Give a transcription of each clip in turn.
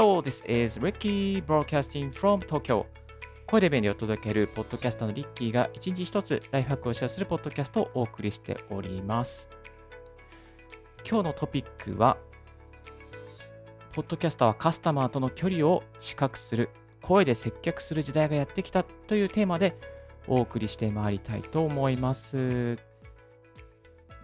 Hello, this is Ricky broadcasting from Tokyo. 声で便利を届けるポッドキャスターのリッキーが一日一つライフハックをシェアするポッドキャストをお送りしております。今日のトピックは、ポッドキャスターはカスタマーとの距離を近くする、声で接客する時代がやってきたというテーマでお送りしてまいりたいと思います。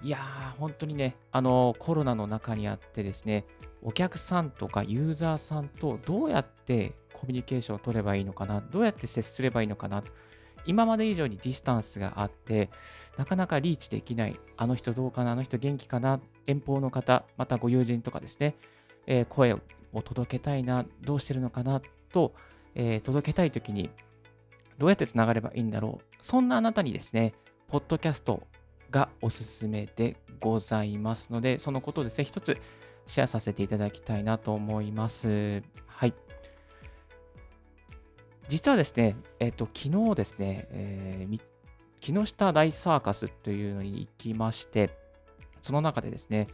いやー、本当にね、あのコロナの中にあってですね、お客さんとかユーザーさんとどうやってコミュニケーションを取ればいいのかな、どうやって接すればいいのかな、今まで以上にディスタンスがあって、なかなかリーチできない、あの人どうかな、あの人元気かな、遠方の方、またご友人とかですね、えー声を届けたいな、どうしてるのかなと、えー届けたいときに、どうやってつながればいいんだろう。そんなあなたにですね、ポッドキャストがおすすめでございますので、そのことをですね、一つシェアさせていただきたいなと思います。はい。実はですね、えっ、と、昨日ですね、えー木下大サーカスというのに行きまして、その中でですね、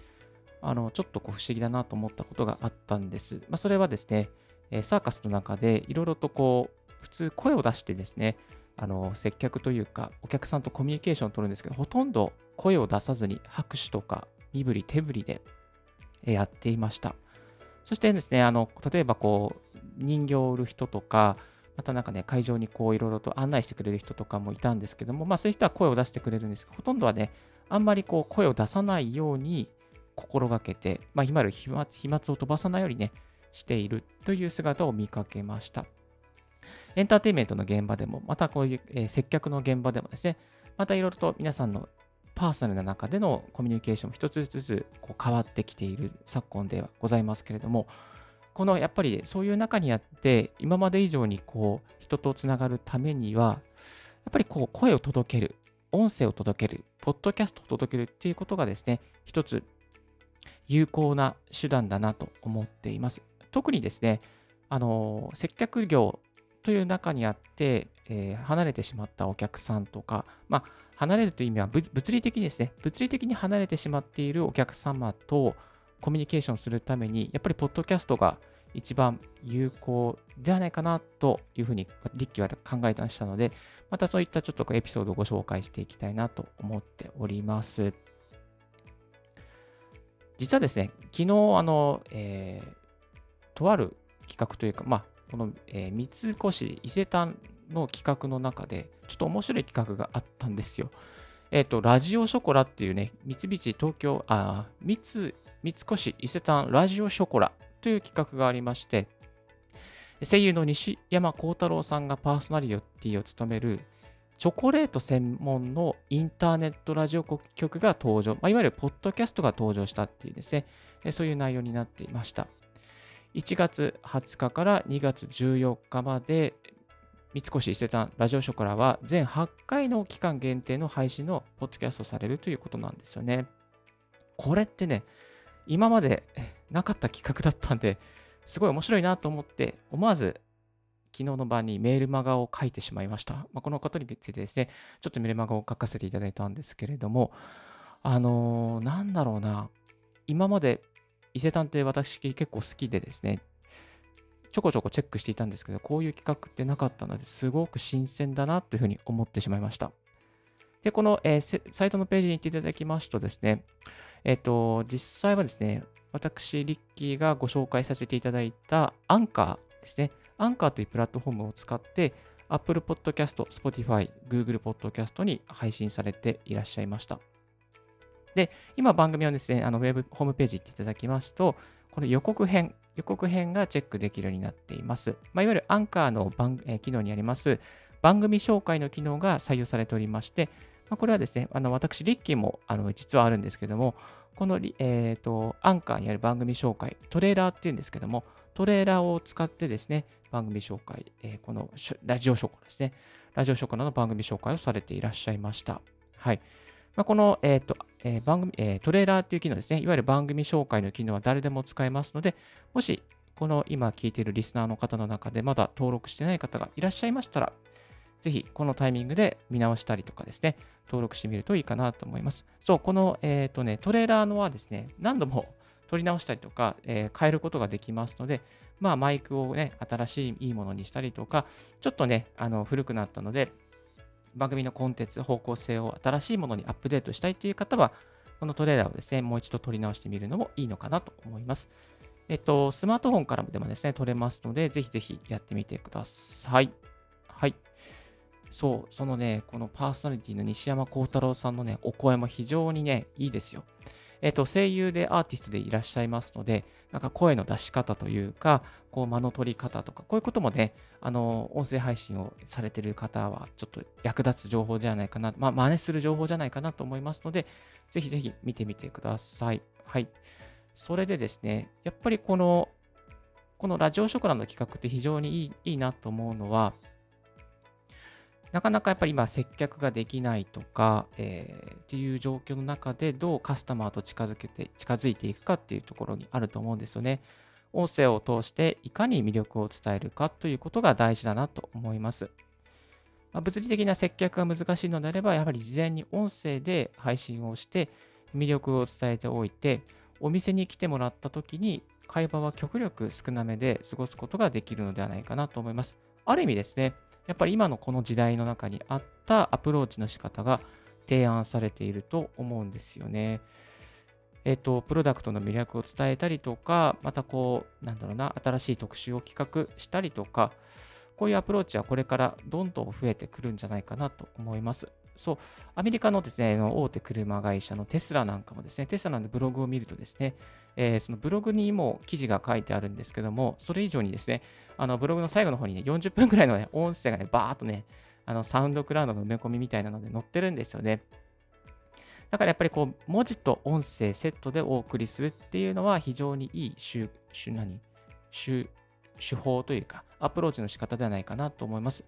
あの、ちょっとこう不思議だなと思ったことがあったんです。まあ、それはですね、えサーカスの中でいろいろとこう、普通声を出してですね、あの、接客というか、お客さんとコミュニケーションを取るんですけど、ほとんど声を出さずに拍手とか身振り手振りでやっていました。そしてですね、あの、例えばこう、人形を売る人とか、またなんかね、会場にこう、いろいろと案内してくれる人とかもいたんですけども、まあそういう人は声を出してくれるんですが、ほとんどはね、あんまりこう、声を出さないように心がけて、まあ、いわゆる飛沫飛沫を飛ばさないようにね、しているという姿を見かけました。エンターテインメントの現場でも、またこういう、えー接客の現場でもですね、またいろいろと皆さんのパーソナルな中でのコミュニケーションも一つずつこう変わってきている昨今ではございますけれども、このやっぱりそういう中にあって、今まで以上にこう人とつながるためには、やっぱりこう声を届ける、音声を届ける、ポッドキャストを届けるっていうことがですね、一つ有効な手段だなと思っています。特にですね、あの接客業という中にあって、えー離れてしまったお客さんとか、まあ、離れるという意味は物理的にですね、物理的に離れてしまっているお客様とコミュニケーションするために、やっぱりポッドキャストが一番有効ではないかなというふうに、リッキーは考えたしたので、またそういったちょっとエピソードをご紹介していきたいなと思っております。実はですね、昨日、あの、えーとある企画というか、まあ、この、えー三越伊勢丹の企画の中で、ちょっと面白い企画があったんですよ。えっ、と、ラジオショコラっていうね、三菱東京、あ、三、三越伊勢丹ラジオショコラという企画がありまして、声優の西山幸太郎さんがパーソナリティを務めるチョコレート専門のインターネットラジオ局が登場、まあ、いわゆるポッドキャストが登場したっていうですね、そういう内容になっていました。1月20日から2月14日まで、三越伊勢丹ラジオショコラは全8回の期間限定の配信のポッドキャストされるということなんですよね。これってね、今までなかった企画だったんで、すごい面白いなと思って、思わず昨日の晩にメールマガを書いてしまいました。まあ、このことについてですね、ちょっとメールマガを書かせていただいたんですけれども、あのーなんだろうな、今まで伊勢丹って私結構好きでですね、ちょこちょこチェックしていたんですけど、こういう企画ってなかったので、すごく新鮮だなというふうに思ってしまいました。で、この、えーサイトのページに行っていただきますとですね、えっ、と、実際はですね、私、リッキーがご紹介させていただいたアンカーですね。アンカーというプラットフォームを使って、Apple Podcast、Spotify、Google Podcast に配信されていらっしゃいました。で、今番組はですね、あのウェブホームページ行っていただきますと、この予告編、予告編がチェックできるようになっています。まあ、いわゆるアンカーの番、えー機能にあります番組紹介の機能が採用されておりまして、まあ、これはですね、あの私、リッキーもあの実はあるんですけども、この、えー、とアンカーにある番組紹介、トレーラーっていうんですけども、トレーラーを使ってですね、番組紹介、えーこのラジオショコですね、ラジオショコの番組紹介をされていらっしゃいました。はい。まあ、この、えーとえー番組えートレーラーっていう機能ですね、いわゆる番組紹介の機能は誰でも使えますので、もしこの今聞いているリスナーの方の中でまだ登録してない方がいらっしゃいましたら、ぜひこのタイミングで見直したりとかですね、登録してみるといいかなと思います。そう、この、えーとね、トレーラーのはですね、何度も撮り直したりとか、えー、変えることができますので、まあ、マイクをね、新しいいいものにしたりとか、ちょっとね、あの古くなったので、番組のコンテンツ、方向性を新しいものにアップデートしたいという方は、このトレーラーをですね、もう一度取り直してみるのもいいのかなと思います。えっと、スマートフォンからでもですね、取れますので、ぜひぜひやってみてください。はい。そう、そのね、このパーソナリティの西山幸太郎さんのね、お声も非常にね、いいですよ。えっと、声優でアーティストでいらっしゃいますので、なんか声の出し方というか、こう間の取り方とか、こういうこともね、あの、音声配信をされてる方は、ちょっと役立つ情報じゃないかな、まあ、真似する情報じゃないかなと思いますので、ぜひぜひ見てみてください。はい。それでですね、やっぱりこの、このラジオショコラの企画って非常にいいいいなと思うのは、なかなかやっぱり今接客ができないとか、えー、っていう状況の中でどうカスタマーと近づけて、近づいていくかっていうところにあると思うんですよね。音声を通していかに魅力を伝えるかということが大事だなと思います。まあ、物理的な接客が難しいのであれば、やはり事前に音声で配信をして魅力を伝えておいて、お店に来てもらった時に会話は極力少なめで過ごすことができるのではないかなと思います。ある意味ですね、やっぱり今のこの時代の中にあったアプローチの仕方が提案されていると思うんですよね。えっ、と、プロダクトの魅力を伝えたりとか、またこう、なんだろうな、新しい特集を企画したりとか、こういうアプローチはこれからどんどん増えてくるんじゃないかなと思います。そう、アメリカのですね、大手車会社のテスラなんかもですね、テスラのブログを見るとですね、えー、そのブログにも記事が書いてあるんですけども、それ以上にですね、あのブログの最後の方にね、40分くらいの、ね、音声がね、バーっとね、あのサウンドクラウドの埋め込みみたいなので載ってるんですよね。だからやっぱりこう、文字と音声セットでお送りするっていうのは非常にいい手、手何？手手法というか、アプローチの仕方ではないかなと思います。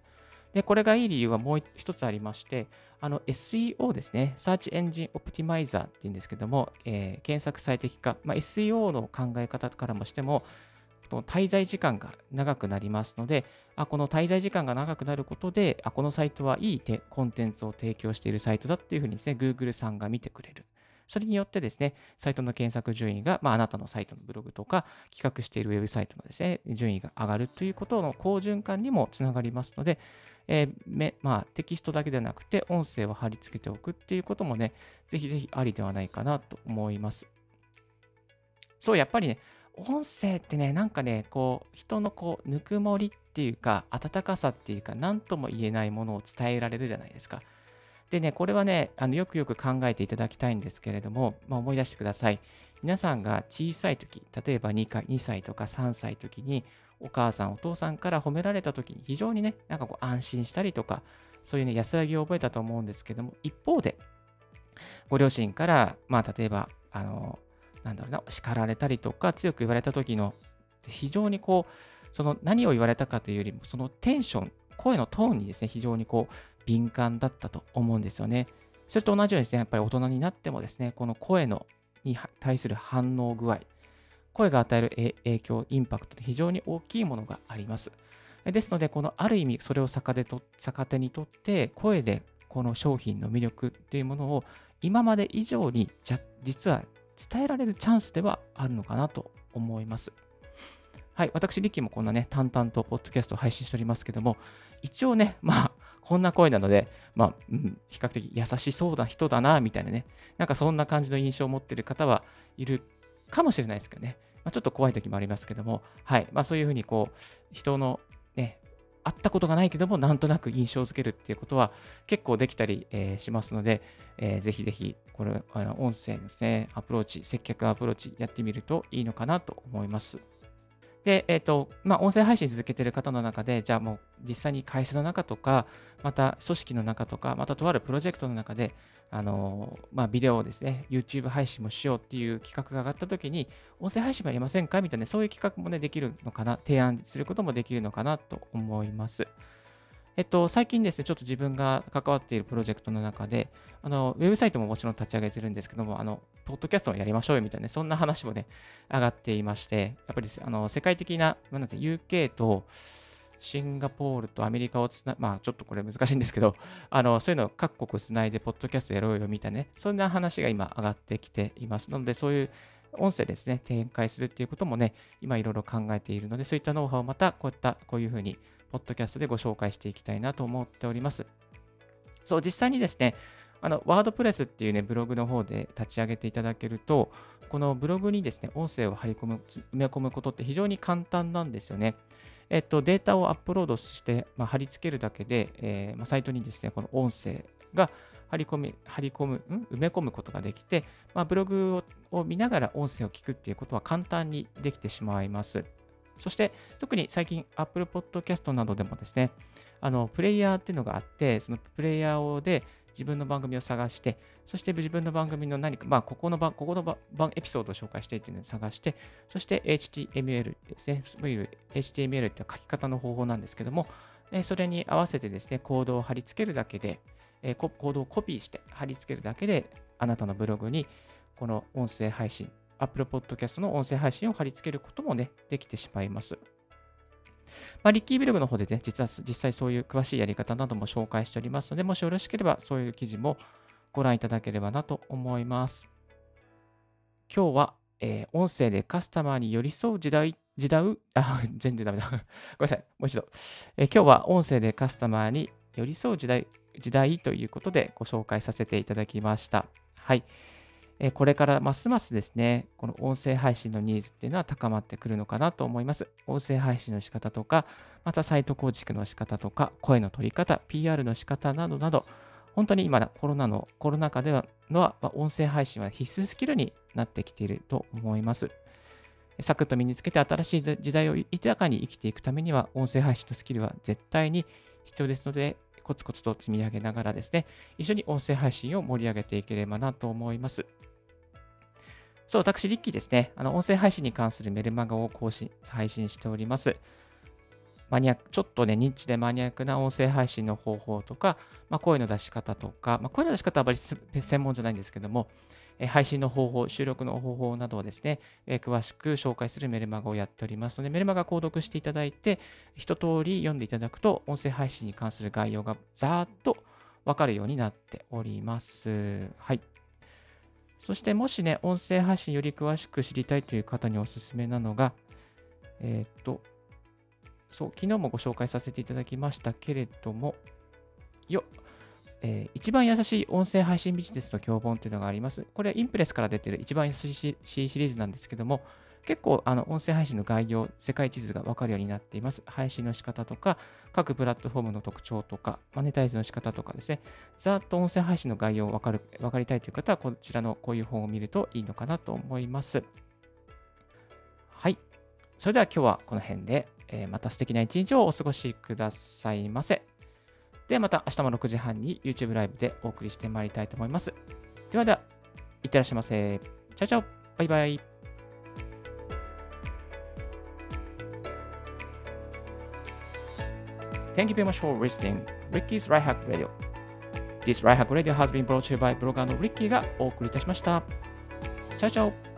で、これがいい理由はもう一つありまして、あの SEO ですね、Search Engine Optimizer っていうんですけども、えー、検索最適化、まあ、SEO の考え方からもしても、滞在時間が長くなりますので、あこの滞在時間が長くなることで、あこのサイトはいいコンテンツを提供しているサイトだっていうふうにですね、Google さんが見てくれる。それによってですね、サイトの検索順位が、まあ、あなたのサイトのブログとか、企画しているウェブサイトのですね、順位が上がるということの好循環にもつながりますので、えー、まあ、テキストだけではなくて、音声を貼り付けておくっていうこともね、ぜひぜひありではないかなと思います。そう、やっぱりね、音声ってね、なんかね、こう、人のこう、ぬくもりっていうか、温かさっていうか、何とも言えないものを伝えられるじゃないですか。でね、これはね、あのよくよく考えていただきたいんですけれども、まあ、思い出してください。皆さんが小さい時、例えば 2, か2歳とか3歳時に、お母さん、お父さんから褒められた時に非常にね、なんかこう安心したりとか、そういうね、安らぎを覚えたと思うんですけども、一方で、ご両親から、まあ、例えば、あの、なんだろうな、叱られたりとか、強く言われた時の、非常にこう、その何を言われたかというよりも、そのテンション、声のトーンにですね、非常にこう、敏感だったと思うんですよね。それと同じようにですね、やっぱり大人になってもですね、この声のに対する反応具合、声が与える影響、インパクトって非常に大きいものがあります。ですので、このある意味、それを逆手と逆手にとって、声でこの商品の魅力っていうものを今まで以上にじゃ実は伝えられるチャンスではあるのかなと思います。はい、私、リッキーもこんなね、淡々とポッドキャストを配信しておりますけども、一応ね、まあ、こんな声なので、まあ、うん、比較的優しそうな人だな、みたいなね、なんかそんな感じの印象を持ってる方はいるかもしれないですけどね、まあ、ちょっと怖い時もありますけども、はい、まあそういうふうにこう、人のね、会ったことがないけども、なんとなく印象づけるっていうことは結構できたり、えー、しますので、えー、ぜひぜひ、これ、あの音声ですね、アプローチ、接客アプローチやってみるといいのかなと思います。で、えっ、ー、と、まあ、音声配信続けてる方の中で、じゃあもう実際に会社の中とか、また組織の中とか、またとあるプロジェクトの中で、あのまあ、ビデオをですね、YouTube 配信もしようっていう企画が上がった時に、音声配信もやりませんか？みたいな、そういう企画もね、できるのかな、提案することもできるのかなと思います。えっと、最近ですね、ちょっと自分が関わっているプロジェクトの中で、あの、ウェブサイトももちろん立ち上げてるんですけども、あの、ポッドキャストをやりましょうよみたいな、そんな話もね、上がっていまして、やっぱり、あの、世界的な、なんて、UK と、シンガポールとアメリカをつな、まあちょっとこれ難しいんですけど、あの、そういうのを各国つないで、ポッドキャストやろうよみたいなね、そんな話が今上がってきています。なので、そういう音声ですね、展開するっていうこともね、今いろいろ考えているので、そういったノウハウをまたこういった、こういうふうに、ポッドキャストでご紹介していきたいなと思っております。そう、実際にですね、あの、ワードプレスっていうね、ブログの方で立ち上げていただけると、このブログにですね、音声を貼り込む、埋め込むことって非常に簡単なんですよね。えっと、データをアップロードして、まあ、貼り付けるだけで、えーまあ、サイトにですね、この音声が貼り込み、貼り込む、ん埋め込むことができて、まあ、ブログを見ながら音声を聞くっていうことは簡単にできてしまいます。そして、特に最近 Apple Podcast などでもですね、あの、プレイヤーっていうのがあって、そのプレイヤーをで自分の番組を探して、そして自分の番組の何か、まあ、ここの番、ここの番、エピソードを紹介してっていうのを探して、そして HTML ですね、HTML って書き方の方法なんですけども、それに合わせてですね、コードを貼り付けるだけで、コードをコピーして貼り付けるだけで、あなたのブログにこの音声配信、Apple Podcast の音声配信を貼り付けることもね、できてしまいます。まあ、リッキーブログの方でね、実は実際そういう詳しいやり方なども紹介しておりますので、もしよろしければそういう記事もご覧いただければなと思います。今日は、えー、音声でカスタマーに寄り添う時代、時代、あ、全然ダメだ。ごめんなさい。もう一度、えー、今日は音声でカスタマーに寄り添う時代、時代ということでご紹介させていただきました。はい。えこれからますますですね、この音声配信のニーズっていうのは高まってくるのかなと思います。音声配信の仕方とか、またサイト構築の仕方とか、声の取り方、PR の仕方などなど、本当に今コロナの、コロナ禍ではのは、ま音声配信は必須スキルになってきていると思います。サクッと身につけて新しい時代を豊かに生きていくためには、音声配信のスキルは絶対に必要ですので、コツコツと積み上げながらですね、一緒に音声配信を盛り上げていければなと思います。そう、私、リッキーですね。あの、音声配信に関するメルマガを更新、配信しております。マニアちょっとね、認知でマニアックな音声配信の方法とか、まあ、声の出し方とか、まあ、声の出し方はあまり専門じゃないんですけども、配信の方法、収録の方法などをですね、詳しく紹介するメルマガをやっておりますので、メルマガ購読していただいて、一通り読んでいただくと、音声配信に関する概要がざーっとわかるようになっております。はい。そしてもしね、音声配信より詳しく知りたいという方におすすめなのが、えっ、と、そう、昨日もご紹介させていただきましたけれども、よっえー、一番優しい音声配信ビジネスの教本というのがあります。これはインプレスから出てる一番優しいシリーズなんですけども、結構あの音声配信の概要、世界地図がわかるようになっています。配信の仕方とか、各プラットフォームの特徴とか、マネタイズの仕方とかですね、ざっと音声配信の概要をわかる分かりたいという方は、こちらのこういう本を見るといいのかなと思います。はい。それでは今日はこの辺で、えー、また素敵な一日をお過ごしくださいませ。ではまた明日も6時半に YouTube ライブでお送りしてまいりたいと思います。ではでは、いってらっしゃいませ。チャチャオバイバイ Thank you very much for listening Ricky's Right Hack Radio. This Right Hack Radio has been brought to you by ブロガーの Ricky がお送りいたしました。チャオチャオ